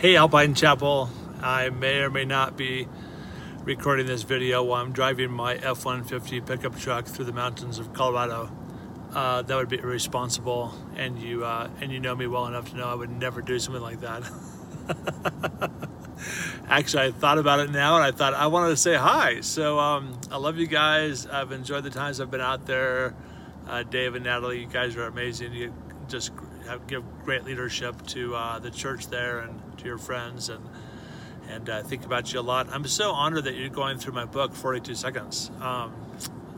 Hey, Alpine Chapel. I may or may not be recording this video while I'm driving my F 150 pickup truck through the mountains of Colorado. Uh, that would be irresponsible, and you uh, and you know me well enough to know I would never do something like that. Actually, I thought about it now, and I thought I wanted to say hi. So um, I love you guys. I've enjoyed the times I've been out there. Uh, Dave and Natalie, you guys are amazing. You just have, give great leadership to uh, the church there and to your friends, and and uh, think about you a lot. I'm so honored that you're going through my book, 42 Seconds. Um,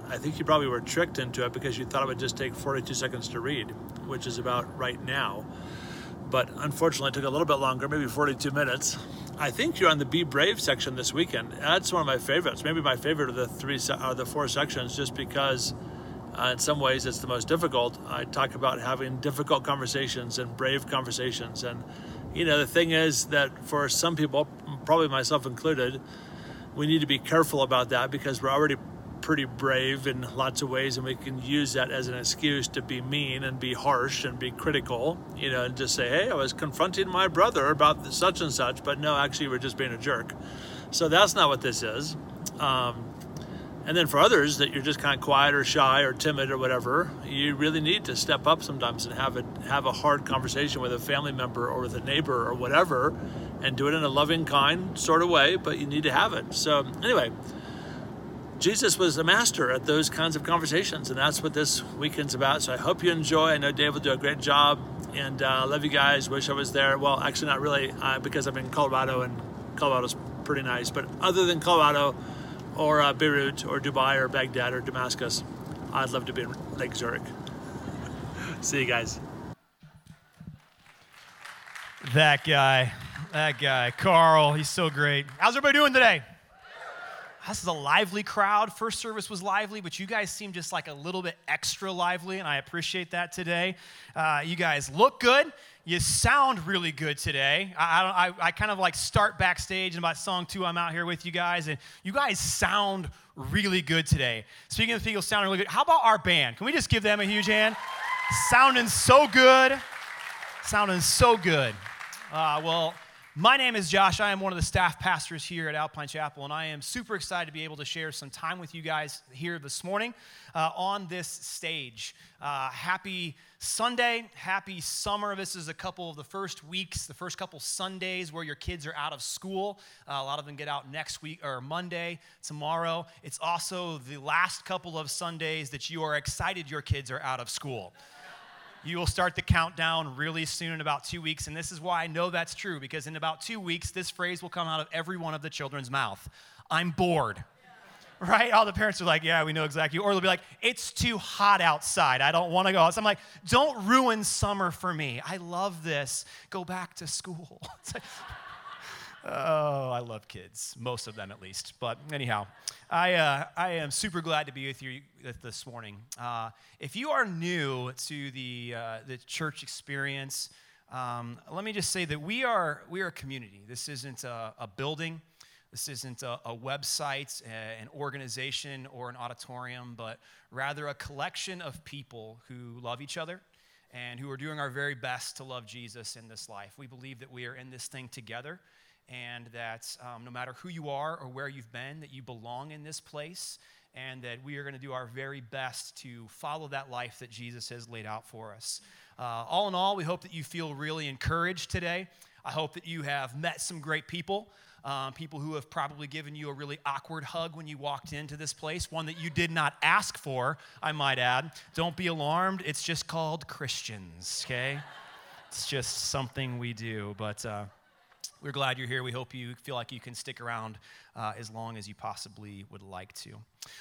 I think you probably were tricked into it because you thought it would just take 42 seconds to read, which is about right now. But unfortunately, it took a little bit longer, maybe 42 minutes. I think you're on the Be Brave section this weekend. That's one of my favorites. Maybe my favorite of the three, or the four sections, just because uh, in some ways it's the most difficult. I talk about having difficult conversations and brave conversations. And, you know, the thing is that for some people, probably myself included, we need to be careful about that because we're already pretty brave in lots of ways and we can use that as an excuse to be mean and be harsh and be critical you know and just say hey i was confronting my brother about such and such but no actually we're just being a jerk. So that's not what this is. Um, and then for others that you're just kind of quiet or shy or timid or whatever you really need to step up sometimes and have a have a hard conversation with a family member or with a neighbor or whatever and do it in a loving kind sort of way but you need to have it so anyway Jesus was a master at those kinds of conversations, and that's what this weekend's about. So I hope you enjoy. I know Dave will do a great job, and uh, love you guys. Wish I was there. Well, actually, not really, uh, because I'm in Colorado, and Colorado's pretty nice. But other than Colorado, or uh, Beirut, or Dubai, or Baghdad, or Damascus, I'd love to be in Lake Zurich. See you guys. That guy, that guy, Carl, he's so great. How's everybody doing today? this is a lively crowd. First service was lively, but you guys seem just like a little bit extra lively, and I appreciate that today. Uh, you guys look good. You sound really good today. I, I, I kind of like start backstage, and about song two, I'm out here with you guys, and you guys sound really good today. Speaking of people sounding really good, how about our band? Can we just give them a huge hand? Sounding so good. Sounding so good. Uh, well, my name is Josh. I am one of the staff pastors here at Alpine Chapel, and I am super excited to be able to share some time with you guys here this morning uh, on this stage. Uh, happy Sunday, happy summer. This is a couple of the first weeks, the first couple Sundays where your kids are out of school. Uh, a lot of them get out next week or Monday, tomorrow. It's also the last couple of Sundays that you are excited your kids are out of school. You will start the countdown really soon in about two weeks. And this is why I know that's true, because in about two weeks, this phrase will come out of every one of the children's mouth I'm bored. Right? All the parents are like, yeah, we know exactly. Or they'll be like, it's too hot outside. I don't want to go. So I'm like, don't ruin summer for me. I love this. Go back to school. Oh, I love kids, most of them at least. But anyhow, I, uh, I am super glad to be with you this morning. Uh, if you are new to the, uh, the church experience, um, let me just say that we are, we are a community. This isn't a, a building, this isn't a, a website, an organization, or an auditorium, but rather a collection of people who love each other and who are doing our very best to love Jesus in this life. We believe that we are in this thing together and that um, no matter who you are or where you've been, that you belong in this place, and that we are going to do our very best to follow that life that Jesus has laid out for us. Uh, all in all, we hope that you feel really encouraged today. I hope that you have met some great people. Um, people who have probably given you a really awkward hug when you walked into this place, one that you did not ask for, I might add. Don't be alarmed. It's just called Christians, okay? it's just something we do. But uh, we're glad you're here. We hope you feel like you can stick around uh, as long as you possibly would like to.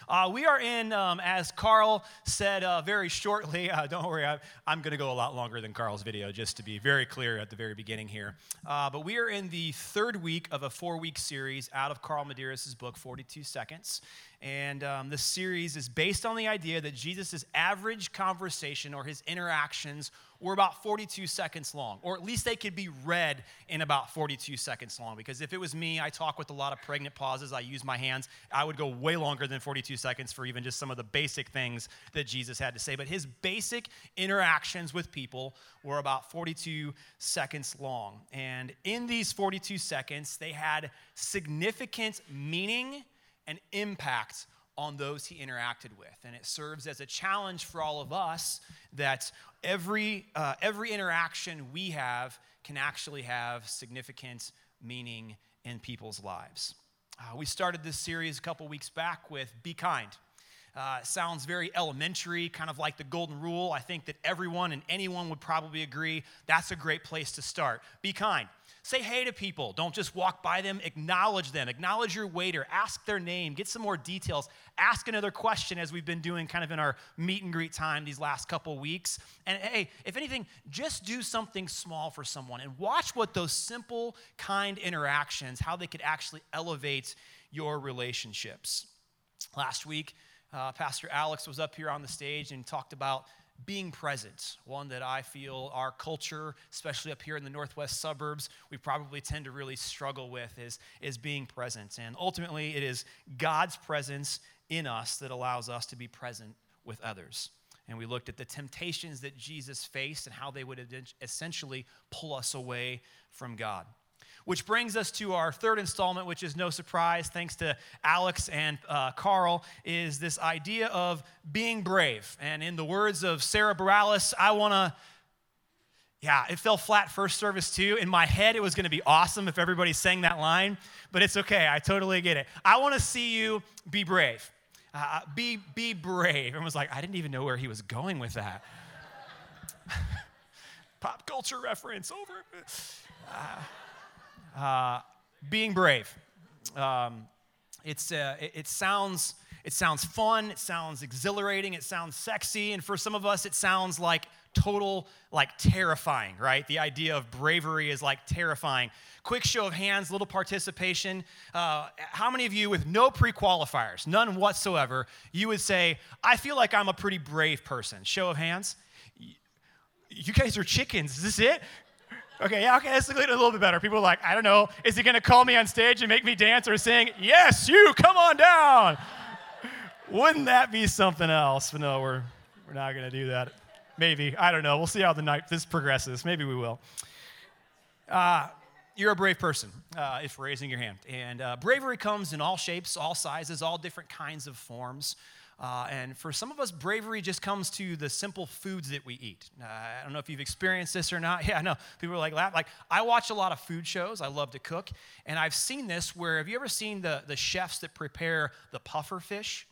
Uh, we are in, um, as Carl said uh, very shortly, uh, don't worry, I, am going to go a lot longer than Carl's video, just to be very clear at the very beginning here. Uh, but we are in the third week of a four week series out of Carl Medearis' book, 42 Seconds. And um, this series is based on the idea that Jesus' average conversation or his interactions were about 42 seconds long, or at least they could be read in about 42 seconds long. Because if it was me, I talk with a lot of pregnant pauses, I use my hands, I would go way longer than 42 seconds for even just some of the basic things that Jesus had to say. But his basic interactions with people were about 42 seconds long. And in these 42 seconds, they had significant meaning and impact on those he interacted with. And it serves as a challenge for all of us that every, uh, every interaction we have can actually have significant meaning in people's lives. Uh, we started this series a couple weeks back with Be Kind. Uh, sounds very elementary, kind of like the golden rule. I think that everyone and anyone would probably agree that's a great place to start. Be kind. Say hey to people. Don't just walk by them. Acknowledge them. Acknowledge your waiter. Ask their name. Get some more details. Ask another question as we've been doing kind of in our meet and greet time these last couple weeks. And hey, if anything, just do something small for someone and watch what those simple, kind interactions, how they could actually elevate your relationships. Last week, uh, Pastor Alex was up here on the stage and talked about being present, one that I feel our culture, especially up here in the northwest suburbs, we probably tend to really struggle with is, is being present. And ultimately, it is God's presence in us that allows us to be present with others. And we looked at the temptations that Jesus faced and how they would essentially pull us away from God. Which brings us to our third installment, which is no surprise, thanks to Alex and uh, Carl, is this idea of being brave. And in the words of Sara Bareilles, I want to yeah, it fell flat first service too. In my head, it was going to be awesome if everybody sang that line, but it's okay. I totally get it. I want to see you be brave. Uh, be, be brave. Everyone was like, I didn't even know where he was going with that. Pop culture reference over. Uh, uh, being brave. Um, it's, uh, it, it, sounds, it sounds fun, it sounds exhilarating, it sounds sexy, and for some of us, it sounds like total, like terrifying, right? The idea of bravery is like terrifying. Quick show of hands, little participation. Uh, how many of you, with no pre qualifiers, none whatsoever, you would say, I feel like I'm a pretty brave person? Show of hands. You guys are chickens. Is this it? Okay, yeah, okay, that's a little bit better. People are like, I don't know, is he gonna call me on stage and make me dance or sing? Yes, you, come on down. Wouldn't that be something else? But no, we're, we're not gonna do that. Maybe, I don't know. We'll see how the night this progresses. Maybe we will. Uh, you're a brave person uh, if raising your hand. And uh, bravery comes in all shapes, all sizes, all different kinds of forms. Uh, and for some of us, bravery just comes to the simple foods that we eat. Uh, I don't know if you've experienced this or not. Yeah, I know. People are like, like, I watch a lot of food shows. I love to cook. And I've seen this where, have you ever seen the, the chefs that prepare the puffer fish?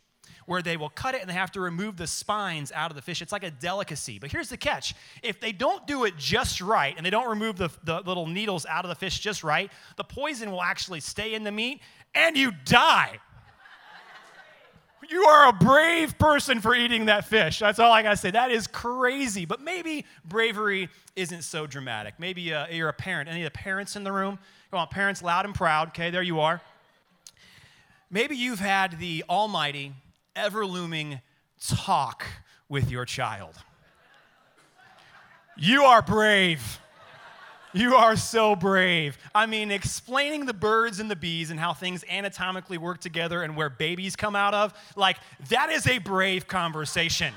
Where they will cut it and they have to remove the spines out of the fish. It's like a delicacy. But here's the catch if they don't do it just right and they don't remove the, the little needles out of the fish just right, the poison will actually stay in the meat and you die. You are a brave person for eating that fish. That's all I got to say. That is crazy. But maybe bravery isn't so dramatic. Maybe uh, you're a parent. Any of the parents in the room? Come on, parents, loud and proud. Okay, there you are. Maybe you've had the almighty, ever looming talk with your child. You are brave. You are so brave. I mean, explaining the birds and the bees and how things anatomically work together and where babies come out of, like, that is a brave conversation.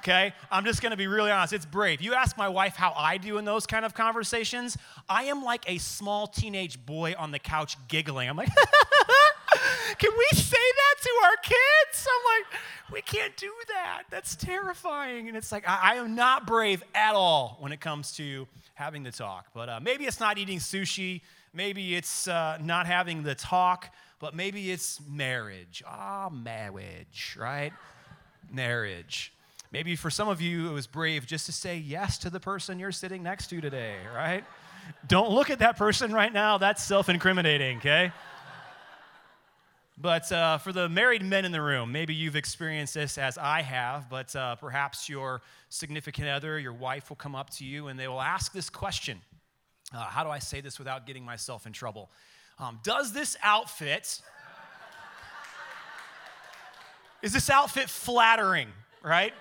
Okay? I'm just gonna be really honest. It's brave. You ask my wife how I do in those kind of conversations, I am like a small teenage boy on the couch giggling. I'm like, can we say that to our kids? I'm like, we can't do that. That's terrifying. And it's like, I, I am not brave at all when it comes to having the talk. But uh, maybe it's not eating sushi. Maybe it's uh, not having the talk. But maybe it's marriage. Ah, oh, marriage, right? marriage. Maybe for some of you, it was brave just to say yes to the person you're sitting next to today, right? Don't look at that person right now. That's self incriminating, okay? But uh, for the married men in the room, maybe you've experienced this as I have, but uh, perhaps your significant other, your wife, will come up to you and they will ask this question uh, How do I say this without getting myself in trouble? Um, does this outfit, is this outfit flattering, right?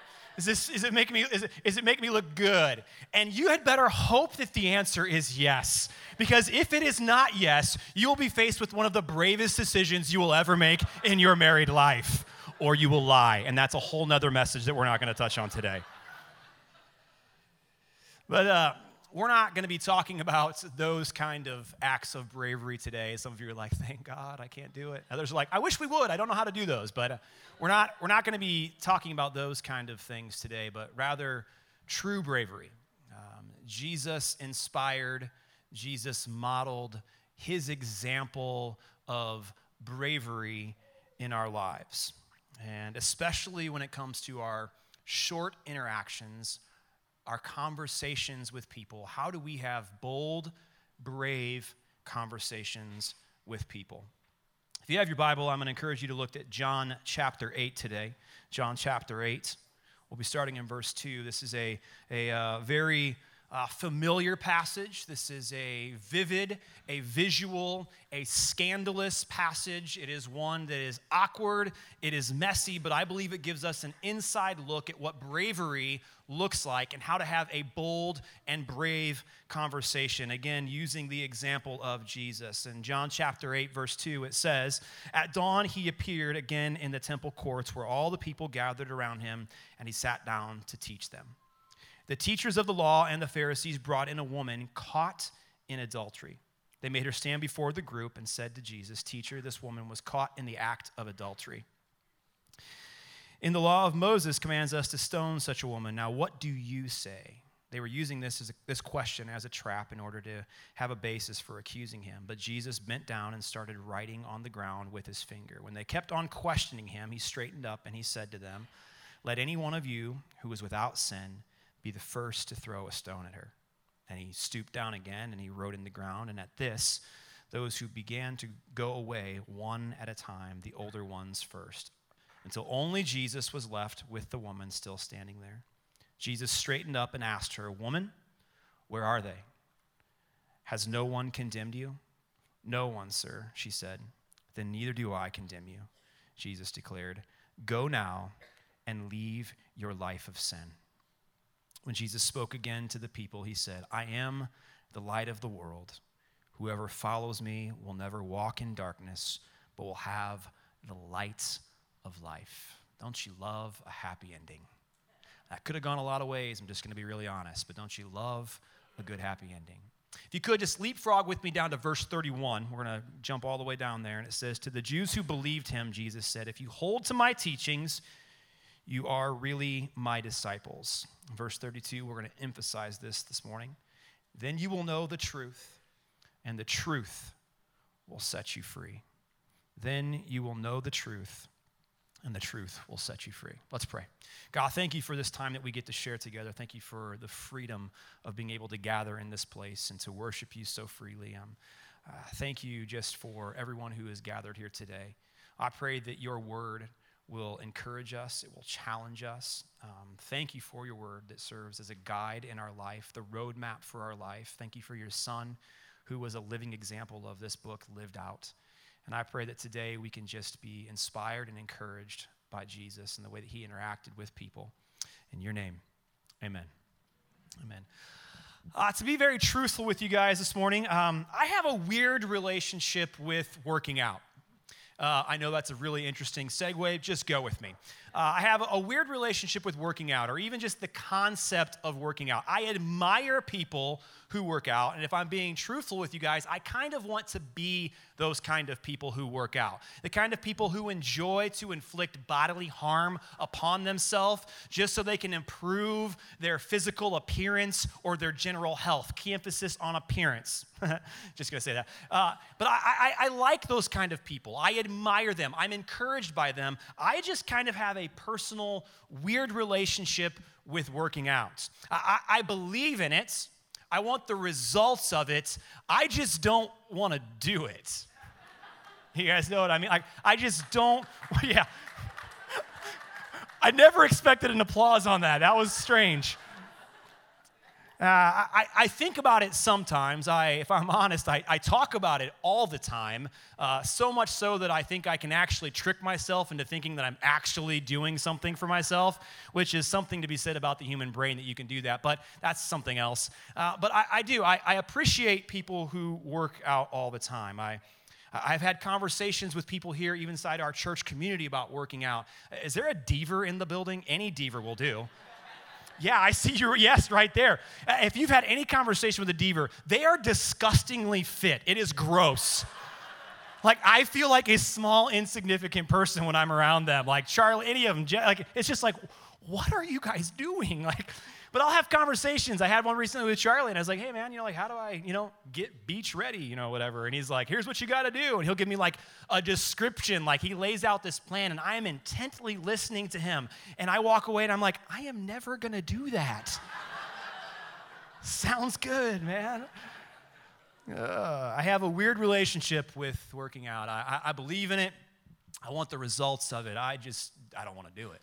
Is, this, is, it making me, is, it, is it making me look good? And you had better hope that the answer is yes. Because if it is not yes, you will be faced with one of the bravest decisions you will ever make in your married life, or you will lie. And that's a whole nother message that we're not going to touch on today. But uh, we're not going to be talking about those kind of acts of bravery today. Some of you are like, thank God I can't do it. Others are like, I wish we would. I don't know how to do those. But uh, we're not, we're not going to be talking about those kind of things today, but rather true bravery. Um, Jesus inspired, Jesus modeled his example of bravery in our lives. And especially when it comes to our short interactions our conversations with people. How do we have bold, brave conversations with people? If you have your Bible, I'm going to encourage you to look at John chapter 8 today. John chapter 8. We'll be starting in verse 2. This is a, a uh, very uh, familiar passage. This is a vivid, a visual, a scandalous passage. It is one that is awkward, it is messy, but I believe it gives us an inside look at what bravery looks like and how to have a bold and brave conversation. Again, using the example of Jesus. In John chapter 8, verse 2, it says, At dawn he appeared again in the temple courts where all the people gathered around him, and he sat down to teach them. The teachers of the law and the Pharisees brought in a woman caught in adultery. They made her stand before the group and said to Jesus, Teacher, this woman was caught in the act of adultery. In the law of Moses commands us to stone such a woman. Now, what do you say? They were using this, as a, this question as a trap in order to have a basis for accusing him. But Jesus bent down and started writing on the ground with his finger. When they kept on questioning him, he straightened up and he said to them, Let any one of you who is without sin be the first to throw a stone at her. And he stooped down again and he wrote in the ground. And at this, those who began to go away one at a time, the older ones first, until only Jesus was left with the woman still standing there. Jesus straightened up and asked her, Woman, where are they? Has no one condemned you? No one, sir, she said. Then neither do I condemn you, Jesus declared. Go now and leave your life of sin. When Jesus spoke again to the people, he said, I am the light of the world. Whoever follows me will never walk in darkness, but will have the light of life. Don't you love a happy ending? That could have gone a lot of ways. I'm just going to be really honest, but don't you love a good happy ending? If you could just leapfrog with me down to verse 31, we're going to jump all the way down there. And it says, To the Jews who believed him, Jesus said, If you hold to my teachings, you are really my disciples. Verse 32, we're going to emphasize this this morning. Then you will know the truth, and the truth will set you free. Then you will know the truth, and the truth will set you free. Let's pray. God, thank you for this time that we get to share together. Thank you for the freedom of being able to gather in this place and to worship you so freely. Um, uh, thank you just for everyone who is gathered here today. I pray that your word will encourage us, it will challenge us. Um, thank you for your word that serves as a guide in our life, the roadmap for our life. Thank you for your son, who was a living example of this book lived out. And I pray that today we can just be inspired and encouraged by Jesus and the way that he interacted with people. In your name, amen. Amen. Uh, to be very truthful with you guys this morning, um, I have a weird relationship with working out. Uh, I know that's a really interesting segue. Just go with me. Uh, I have a weird relationship with working out, or even just the concept of working out. I admire people who work out. And if I'm being truthful with you guys, I kind of want to be those kind of people who work out. The kind of people who enjoy to inflict bodily harm upon themselves just so they can improve their physical appearance or their general health. Key emphasis on appearance. just gonna say that. Uh, but I, I, I like those kind of people. I admire them. I'm encouraged by them. I just kind of have a personal, weird relationship with working out. I, I, I believe in it. I want the results of it. I just don't want to do it. You guys know what I mean? Like, I just don't, yeah. I never expected an applause on that. That was strange. Uh, I, I, think about it sometimes. I, if I'm honest, I, I talk about it all the time, uh, so much so that I think I can actually trick myself into thinking that I'm actually doing something for myself, which is something to be said about the human brain that you can do that, but that's something else. Uh, but I, I do. I, I appreciate people who work out all the time. I, I've had conversations with people here, even inside our church community, about working out. Is there a deaver in the building? Any deaver will do. Yeah, I see your yes right there. Uh, if you've had any conversation with a deaver, they are disgustingly fit. It is gross. like I feel like a small, insignificant person when I'm around them. Like Charlie, any of them. Like it's just like, what are you guys doing? Like but I'll have conversations. I had one recently with Charlie, and I was like, hey, man, you know, like, how do I, you know, get beach ready, you know, whatever. And he's like, here's what you got to do. And he'll give me like a description, like he lays out this plan, and I am intently listening to him. And I walk away, and I'm like, I am never going to do that. Sounds good, man. Uh, I have a weird relationship with working out. I, I, I believe in it. I want the results of it. I just, I don't want to do it.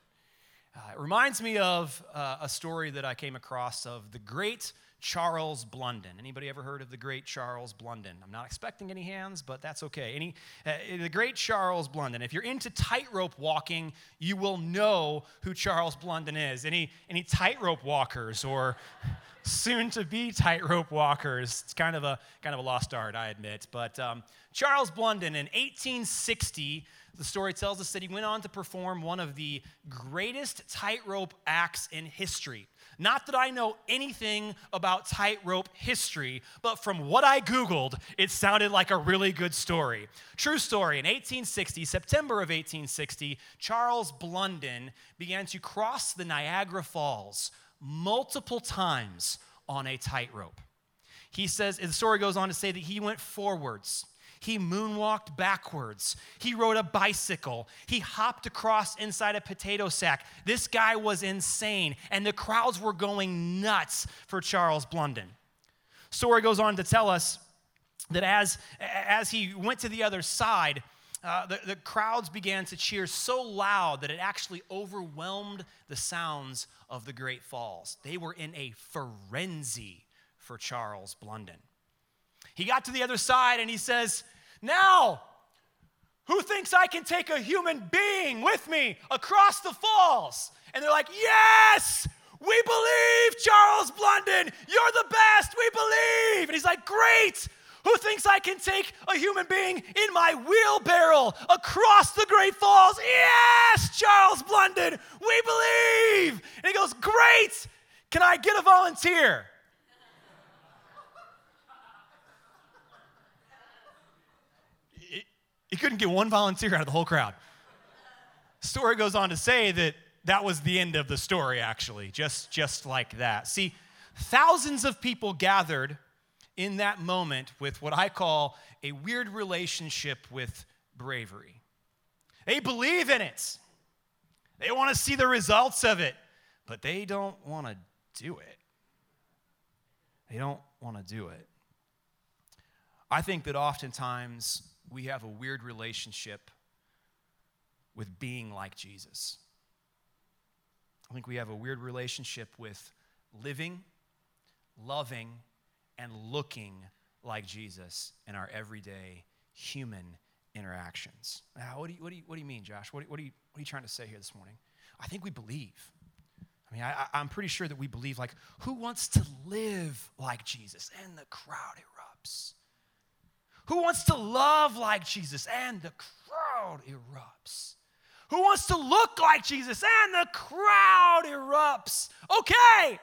Uh, it reminds me of uh, a story that I came across of the great Charles Blondin. Anybody ever heard of the great Charles Blondin? I'm not expecting any hands, but that's okay. Any, uh, the great Charles Blondin. If you're into tightrope walking, you will know who Charles Blondin is. Any, any tightrope walkers or soon to be tightrope walkers? It's kind of a kind of a lost art, I admit. But um, Charles Blondin in 1860 the story tells us that he went on to perform one of the greatest tightrope acts in history. Not that I know anything about tightrope history, but from what I Googled, it sounded like a really good story. True story. In 1860, September of 1860, Charles Blondin began to cross the Niagara Falls multiple times on a tightrope. He says, the story goes on to say that he went forwards he moonwalked backwards. He rode a bicycle. He hopped across inside a potato sack. This guy was insane, and the crowds were going nuts for Charles Blondin. Story goes on to tell us that as, as he went to the other side, uh, the, the crowds began to cheer so loud that it actually overwhelmed the sounds of the Great Falls. They were in a frenzy for Charles Blondin. He got to the other side and he says, Now, who thinks I can take a human being with me across the falls? And they're like, Yes, we believe, Charles Blondin, You're the best. We believe. And he's like, Great. Who thinks I can take a human being in my wheelbarrow across the Great Falls? Yes, Charles Blondin, We believe. And he goes, Great. Can I get a volunteer? He couldn't get one volunteer out of the whole crowd. Story goes on to say that that was the end of the story, actually, just, just like that. See, thousands of people gathered in that moment with what I call a weird relationship with bravery. They believe in it, they want to see the results of it, but they don't want to do it. They don't want to do it. I think that oftentimes we have a weird relationship with being like Jesus. I think we have a weird relationship with living, loving, and looking like Jesus in our everyday human interactions. Now, what do you, what do you, what do you mean, Josh? What, what, are you, what are you trying to say here this morning? I think we believe. I mean, I, I'm pretty sure that we believe, like, who wants to live like Jesus? And the crowd erupts. Who wants to love like Jesus? And the crowd erupts. Who wants to look like Jesus? And the crowd erupts. Okay,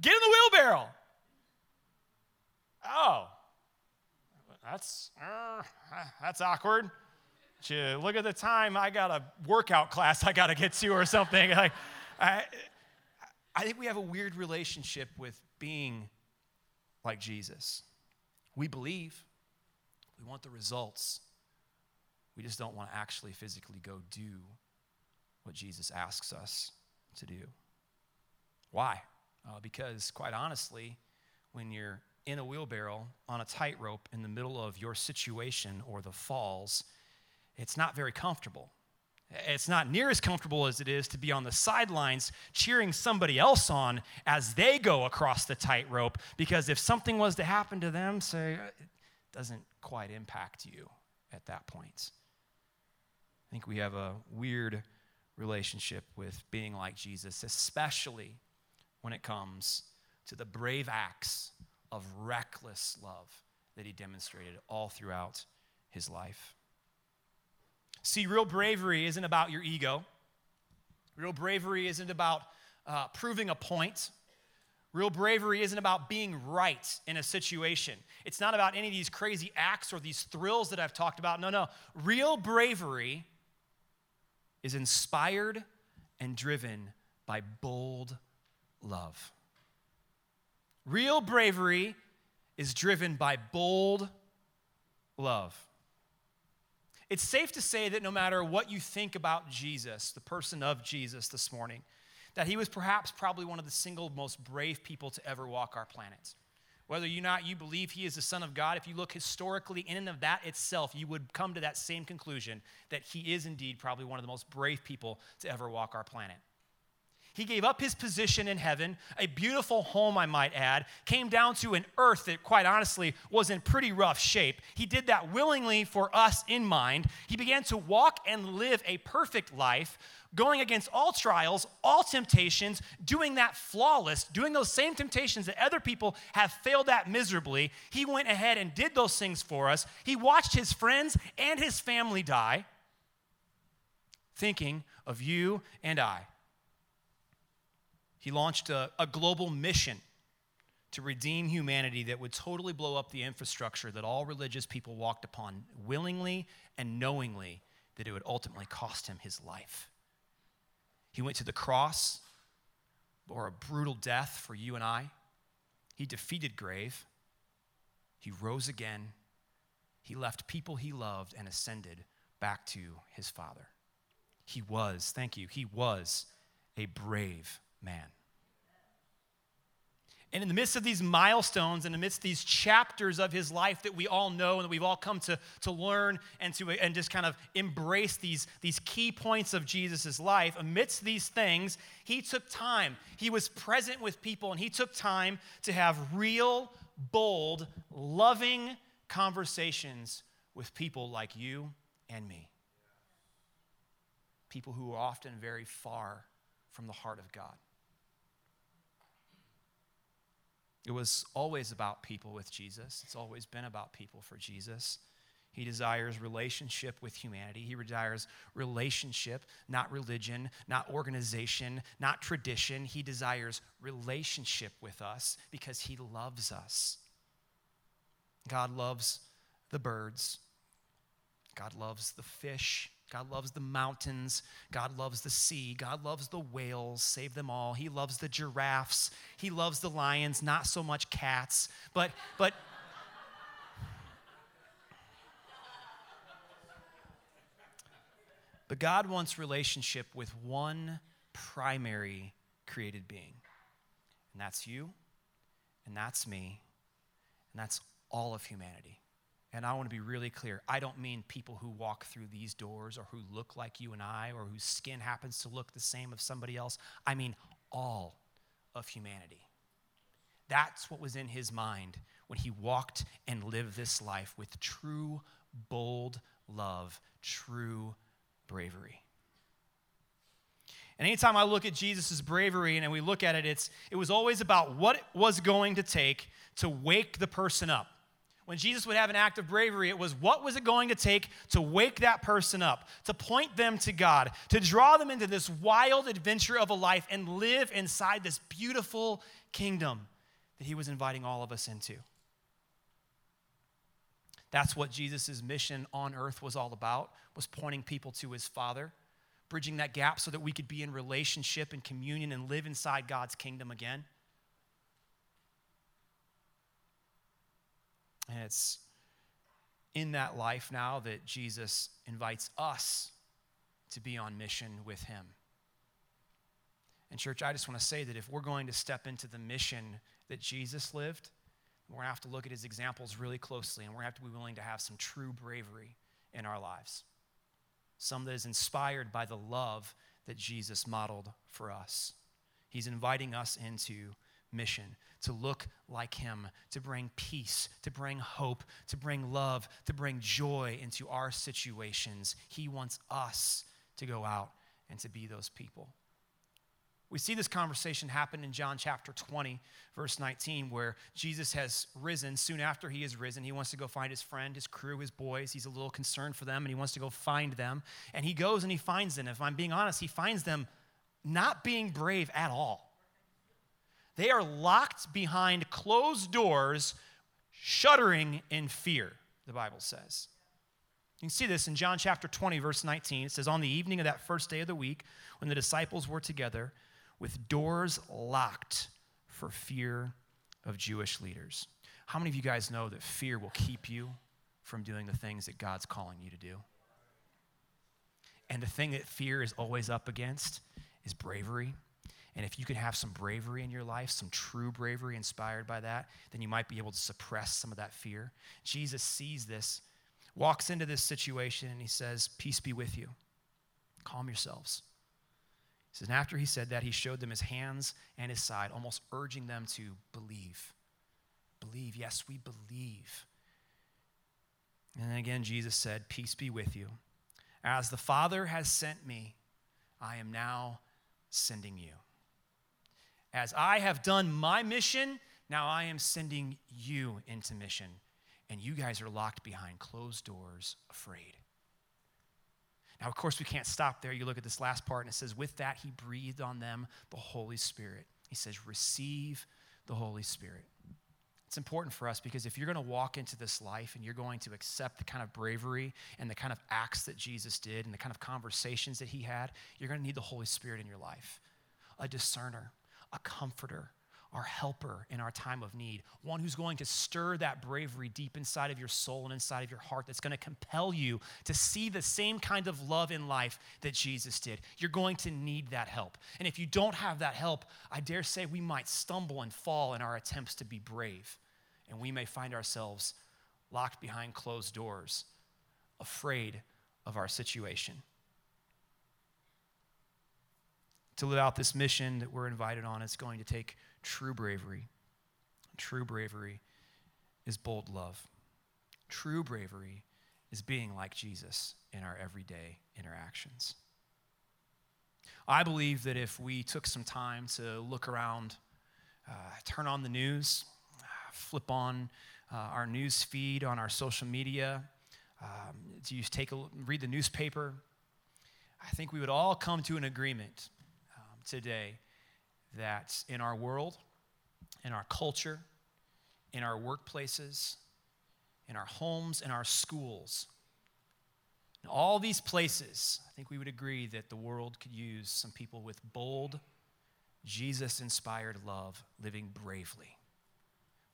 get in the wheelbarrow. Oh, that's uh, that's awkward. look at the time. I got a workout class I got to get to or something. I, I think we have a weird relationship with being like Jesus. We believe, we want the results. We just don't want to actually physically go do what Jesus asks us to do. Why? Uh, because, quite honestly, when you're in a wheelbarrow on a tightrope in the middle of your situation or the falls, it's not very comfortable. It's not near as comfortable as it is to be on the sidelines cheering somebody else on as they go across the tightrope, because if something was to happen to them, say, doesn't quite impact you at that point. I think we have a weird relationship with being like Jesus, especially when it comes to the brave acts of reckless love that he demonstrated all throughout his life. See, real bravery isn't about your ego. Real bravery isn't about uh, proving a point. Real bravery isn't about being right in a situation. It's not about any of these crazy acts or these thrills that I've talked about. No, no. Real bravery is inspired and driven by bold love. Real bravery is driven by bold love. It's safe to say that no matter what you think about Jesus, the person of Jesus this morning, that he was perhaps probably one of the single most brave people to ever walk our planet. Whether you not you believe he is the son of God, if you look historically in and of that itself, you would come to that same conclusion that he is indeed probably one of the most brave people to ever walk our planet. He gave up his position in heaven, a beautiful home, I might add, came down to an earth that, quite honestly, was in pretty rough shape. He did that willingly for us in mind. He began to walk and live a perfect life, going against all trials, all temptations, doing that flawless, doing those same temptations that other people have failed at miserably. He went ahead and did those things for us. He watched his friends and his family die, thinking of you and I. He launched a, a global mission to redeem humanity that would totally blow up the infrastructure that all religious people walked upon willingly and knowingly that it would ultimately cost him his life. He went to the cross, or a brutal death for you and I. He defeated grave. He rose again. He left people he loved and ascended back to his Father. He was, thank you, he was a brave man. And in the midst of these milestones, in the midst these chapters of his life that we all know and that we've all come to, to learn and to and just kind of embrace these, these key points of Jesus' life, amidst these things, he took time. He was present with people and he took time to have real, bold, loving conversations with people like you and me. People who are often very far from the heart of God. It was always about people with Jesus. It's always been about people for Jesus. He desires relationship with humanity. He desires relationship, not religion, not organization, not tradition. He desires relationship with us because he loves us. God loves the birds. God loves the fish. God loves the mountains. God loves the sea. God loves the whales. Save them all. He loves the giraffes. He loves the lions, not so much cats. But, but, but God wants relationship with one primary created being. And that's you, and that's me, and that's all of humanity. And I want to be really clear. I don't mean people who walk through these doors or who look like you and I or whose skin happens to look the same of somebody else. I mean all of humanity. That's what was in his mind when he walked and lived this life with true, bold love, true bravery. And anytime I look at Jesus' bravery and we look at it, it's, it was always about what it was going to take to wake the person up when Jesus would have an act of bravery, it was what was it going to take to wake that person up, to point them to God, to draw them into this wild adventure of a life and live inside this beautiful kingdom that he was inviting all of us into. That's what Jesus' mission on earth was all about, was pointing people to his Father, bridging that gap so that we could be in relationship and communion and live inside God's kingdom again. And it's in that life now that Jesus invites us to be on mission with him. And, church, I just want to say that if we're going to step into the mission that Jesus lived, we're going to have to look at his examples really closely, and we're going to have to be willing to have some true bravery in our lives. some that is inspired by the love that Jesus modeled for us. He's inviting us into mission to look like Him, to bring peace, to bring hope, to bring love, to bring joy into our situations. He wants us to go out and to be those people. We see this conversation happen in John chapter 20, verse 19, where Jesus has risen. Soon after he has risen, he wants to go find his friend, his crew, his boys. He's a little concerned for them, and he wants to go find them. And he goes and he finds them. If I'm being honest, he finds them not being brave at all. They are locked behind closed doors, shuddering in fear, the Bible says. You can see this in John chapter 20, verse 19. It says, On the evening of that first day of the week, when the disciples were together, with doors locked for fear of Jewish leaders. How many of you guys know that fear will keep you from doing the things that God's calling you to do? And the thing that fear is always up against is bravery. And if you could have some bravery in your life, some true bravery inspired by that, then you might be able to suppress some of that fear. Jesus sees this, walks into this situation, and he says, Peace be with you. Calm yourselves He says, and after he said that, he showed them his hands and his side, almost urging them to believe. Believe, yes, we believe. And then again, Jesus said, Peace be with you. As the Father has sent me, I am now sending you. As I have done my mission, now I am sending you into mission. And you guys are locked behind closed doors, afraid. Now, of course, we can't stop there. You look at this last part, and it says, With that, he breathed on them the Holy Spirit. He says, Receive the Holy Spirit. It's important for us because if you're going to walk into this life and you're going to accept the kind of bravery and the kind of acts that Jesus did and the kind of conversations that he had, you're going to need the Holy Spirit in your life a discerner, a comforter, our helper in our time of need, one who's going to stir that bravery deep inside of your soul and inside of your heart that's going to compel you to see the same kind of love in life that Jesus did. You're going to need that help. And if you don't have that help, I dare say we might stumble and fall in our attempts to be brave. And we may find ourselves locked behind closed doors, afraid of our situation. To live out this mission that we're invited on, it's going to take True bravery, true bravery is bold love. True bravery is being like Jesus in our everyday interactions. I believe that if we took some time to look around, uh, turn on the news, flip on uh, our news feed on our social media, um, to take a read the newspaper, I think we would all come to an agreement today that in our world, in our culture, in our workplaces, in our homes, in our schools, in all these places, I think we would agree that the world could use some people with bold, Jesus inspired love living bravely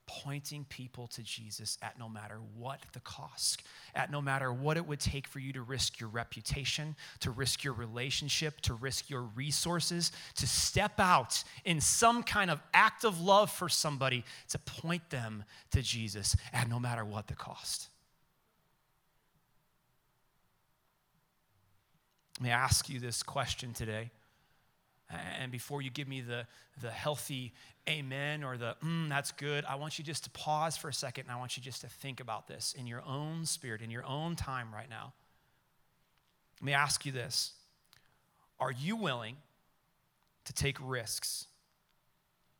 pointing people to Jesus at no matter what the cost, at no matter what it would take for you to risk your reputation, to risk your relationship, to risk your resources, to step out in some kind of act of love for somebody to point them to Jesus at no matter what the cost. Let me ask you this question today. And before you give me the, the healthy amen or the, mm, that's good, I want you just to pause for a second and I want you just to think about this in your own spirit, in your own time right now. Let me ask you this Are you willing to take risks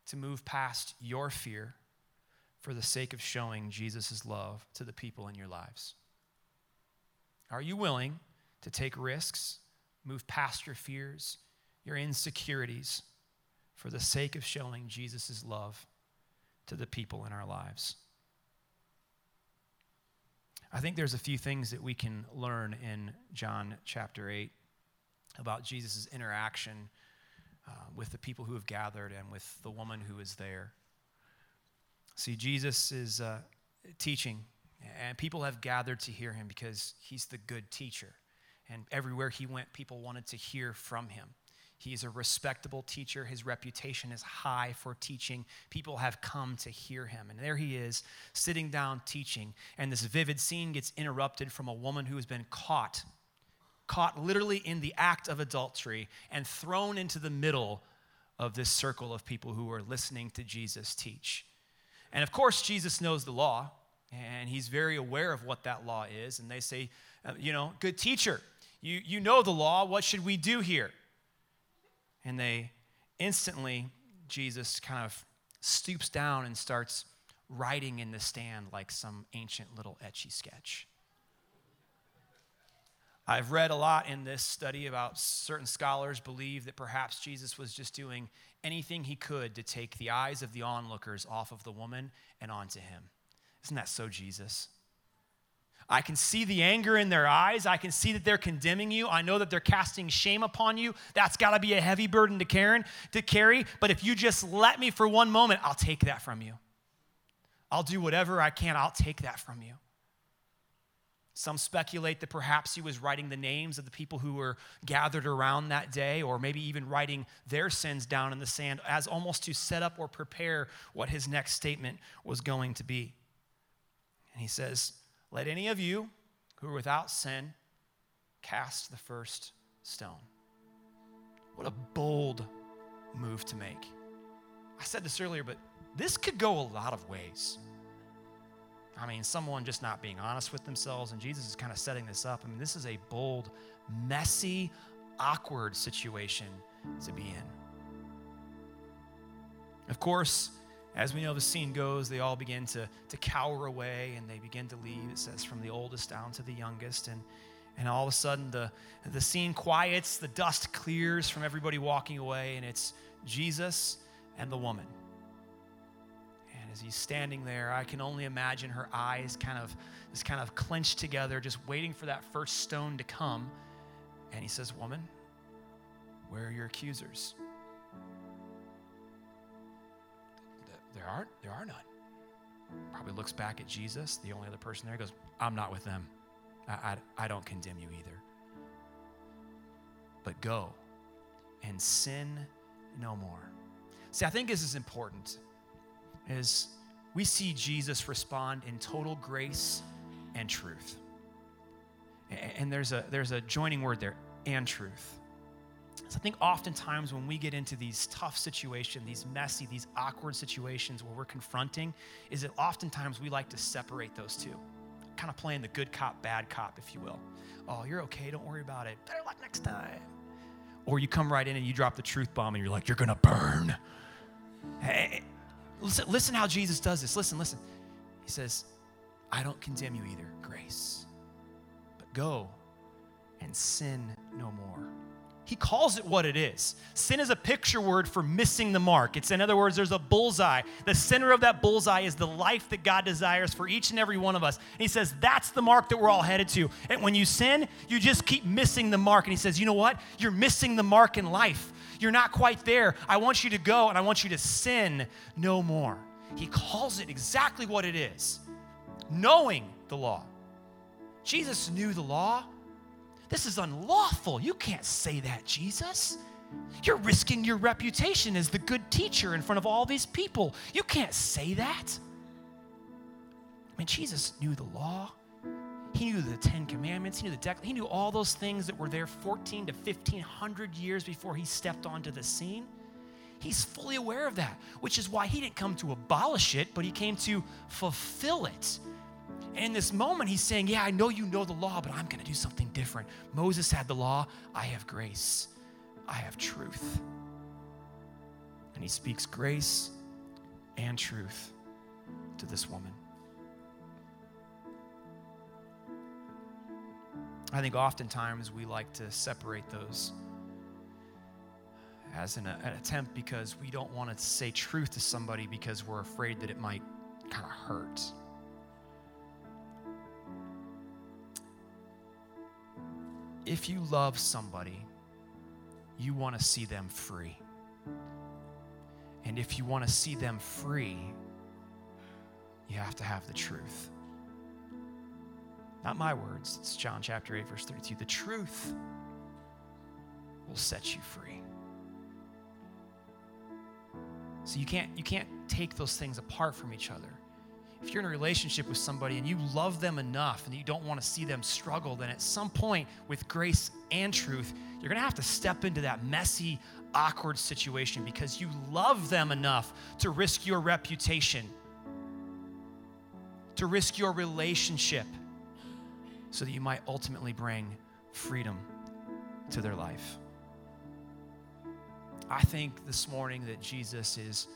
to move past your fear for the sake of showing Jesus' love to the people in your lives? Are you willing to take risks, move past your fears? Your insecurities for the sake of showing Jesus' love to the people in our lives. I think there's a few things that we can learn in John chapter 8 about Jesus' interaction uh, with the people who have gathered and with the woman who is there. See, Jesus is uh, teaching, and people have gathered to hear him because he's the good teacher. And everywhere he went, people wanted to hear from him. He's a respectable teacher. His reputation is high for teaching. People have come to hear him. And there he is, sitting down teaching. And this vivid scene gets interrupted from a woman who has been caught caught literally in the act of adultery and thrown into the middle of this circle of people who are listening to Jesus teach. And of course, Jesus knows the law, and he's very aware of what that law is. And they say, uh, you know, good teacher, you, you know the law. What should we do here? And they instantly, Jesus kind of stoops down and starts writing in the stand like some ancient little etchy sketch. I've read a lot in this study about certain scholars believe that perhaps Jesus was just doing anything he could to take the eyes of the onlookers off of the woman and onto him. Isn't that so Jesus? I can see the anger in their eyes. I can see that they're condemning you. I know that they're casting shame upon you. That's got to be a heavy burden to Karen to carry. But if you just let me for one moment, I'll take that from you. I'll do whatever I can. I'll take that from you. Some speculate that perhaps he was writing the names of the people who were gathered around that day, or maybe even writing their sins down in the sand as almost to set up or prepare what his next statement was going to be. And he says, Let any of you who are without sin cast the first stone. What a bold move to make. I said this earlier, but this could go a lot of ways. I mean, someone just not being honest with themselves, and Jesus is kind of setting this up. I mean, this is a bold, messy, awkward situation to be in. Of course, as we know the scene goes, they all begin to, to cower away and they begin to leave. It says from the oldest down to the youngest. And, and all of a sudden, the, the scene quiets, the dust clears from everybody walking away, and it's Jesus and the woman And as he's standing there, I can only imagine her eyes kind of just kind of clenched together, just waiting for that first stone to come. And he says, Woman, where are your accusers? There aren't. there are none. Probably looks back at Jesus, the only other person there, goes, I'm not with them. I, I, I don't condemn you either. But go and sin no more. See, I think this is important is we see Jesus respond in total grace and truth. And there's a, there's a joining word there, and truth. So I think oftentimes when we get into these tough situations, these messy, these awkward situations where we're confronting, is that oftentimes we like to separate those two. Kind of playing the good cop, bad cop, if you will. Oh, you're okay, don't worry about it. Better luck next time. Or you come right in and you drop the truth bomb and you're like, you're gonna burn. Hey, Listen, listen how Jesus does this. Listen, listen. He says, I don't condemn you either, grace. But go and sin no more. He calls it what it is. Sin is a picture word for missing the mark. It's, in other words, there's a bullseye. The center of that bullseye is the life that God desires for each and every one of us. And He says, that's the mark that we're all headed to. And when you sin, you just keep missing the mark. And He says, you know what? You're missing the mark in life. You're not quite there. I want you to go and I want you to sin no more. He calls it exactly what it is knowing the law. Jesus knew the law. This is unlawful. You can't say that, Jesus. You're risking your reputation as the good teacher in front of all these people. You can't say that. I mean, Jesus knew the law. He knew the Ten Commandments. He knew the Declaration. He knew all those things that were there 14 to 1500 years before he stepped onto the scene. He's fully aware of that, which is why he didn't come to abolish it, but he came to fulfill it. And in this moment, he's saying, Yeah, I know you know the law, but I'm going to do something different. Moses had the law, I have grace, I have truth. And he speaks grace and truth to this woman. I think oftentimes we like to separate those as an, an, attempt because we don't want to say truth to somebody because we're afraid that it might kind of hurt. If you love somebody, you want to see them free. And if you want to see them free, you have to have the truth. Not my words, it's John chapter 8, verse 32. The truth will set you free. So you can't, you can't take those things apart from each other. If you're in a relationship with somebody and you love them enough and you don't want to see them struggle, then at some point, with grace and truth, you're going to have to step into that messy, awkward situation because you love them enough to risk your reputation, to risk your relationship, so that you might ultimately bring freedom to their life. I think this morning that Jesus is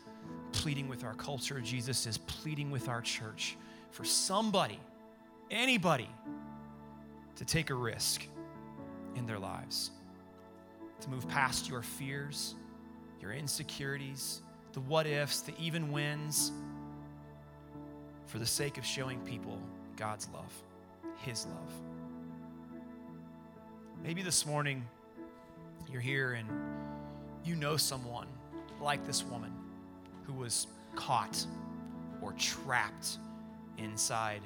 pleading with our culture, Jesus is pleading with our church for somebody, anybody, to take a risk in their lives, to move past your fears, your insecurities, the what ifs, the even wins, for the sake of showing people God's love, His love. Maybe this morning you're here and you know someone like this woman who was caught or trapped inside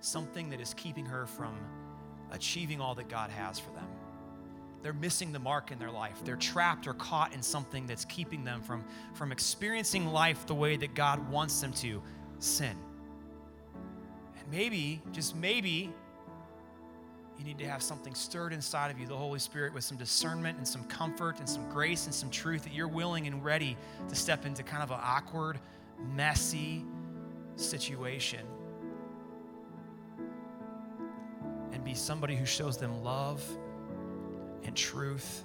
something that is keeping her from achieving all that God has for them. They're missing the mark in their life. They're trapped or caught in something that's keeping them from, from experiencing life the way that God wants them to sin. And maybe, just maybe, you need to have something stirred inside of you, the Holy Spirit, with some discernment and some comfort and some grace and some truth that you're willing and ready to step into kind of an awkward, messy situation and be somebody who shows them love and truth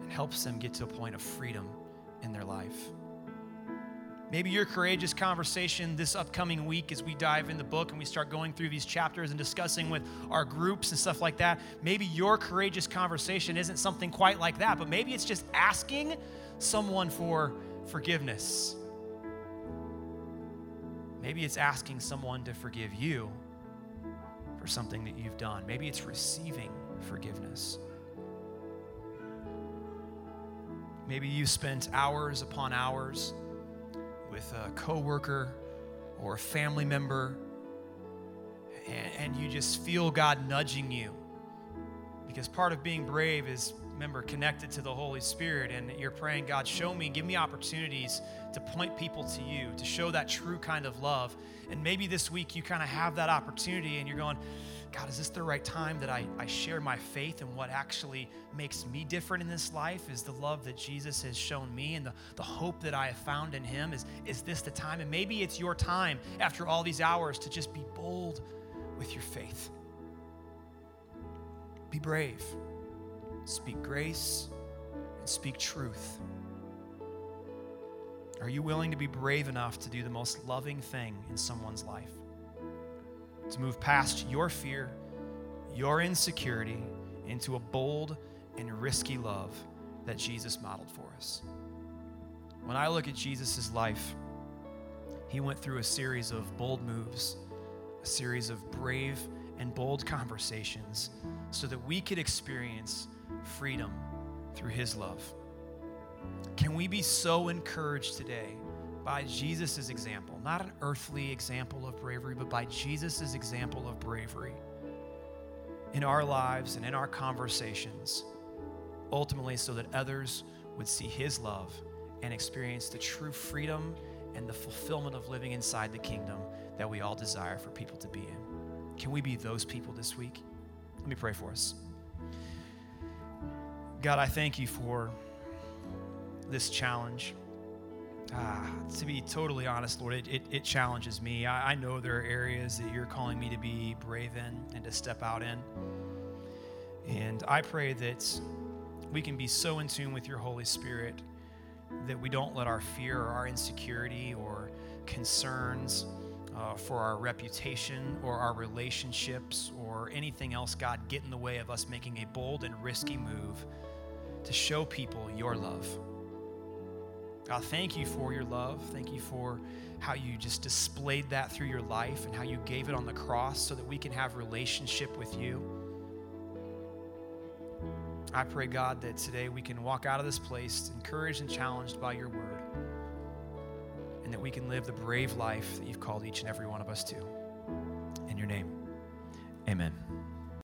and helps them get to a point of freedom in their life. Maybe your courageous conversation this upcoming week as we dive in the book and we start going through these chapters and discussing with our groups and stuff like that. Maybe your courageous conversation isn't something quite like that, but maybe it's just asking someone for forgiveness. Maybe it's asking someone to forgive you for something that you've done. Maybe it's receiving forgiveness. Maybe you spent hours upon hours with a coworker or a family member, and, and you just feel God nudging you. Because part of being brave is, remember, connected to the Holy Spirit, and you're praying, God, show me, give me opportunities to point people to you, to show that true kind of love. And maybe this week you kind of have that opportunity, and you're going, God, is this the right time that I, I share my faith and what actually makes me different in this life is the love that Jesus has shown me and the, the hope that I have found in him? Is, is this the time? And maybe it's your time after all these hours to just be bold with your faith. Be brave, speak grace, and speak truth. Are you willing to be brave enough to do the most loving thing in someone's life? to move past your fear, your insecurity, into a bold and risky love that Jesus modeled for us. When I look at Jesus' life, he went through a series of bold moves, a series of brave and bold conversations, so that we could experience freedom through his love. Can we be so encouraged today by Jesus' example, not an earthly example of bravery, but by Jesus' example of bravery in our lives and in our conversations, ultimately, so that others would see His love and experience the true freedom and the fulfillment of living inside the kingdom that we all desire for people to be in. Can we be those people this week? Let me pray for us. God, I thank you for this challenge. Ah, to be totally honest, Lord, it, it, it challenges me. I, I, know there are areas that you're calling me to be brave in and to step out in. And I pray that we can be so in tune with your Holy Spirit that we don't let our fear or our insecurity or concerns uh, for our reputation or our relationships or anything else, God, get in the way of us making a bold and risky move to show people your love. God, thank you for your love. Thank you for how you just displayed that through your life and how you gave it on the cross so that we can have relationship with you. I pray, God, that today we can walk out of this place encouraged and challenged by your word, and that we can live the brave life that you've called each and every one of us to. In your name, amen.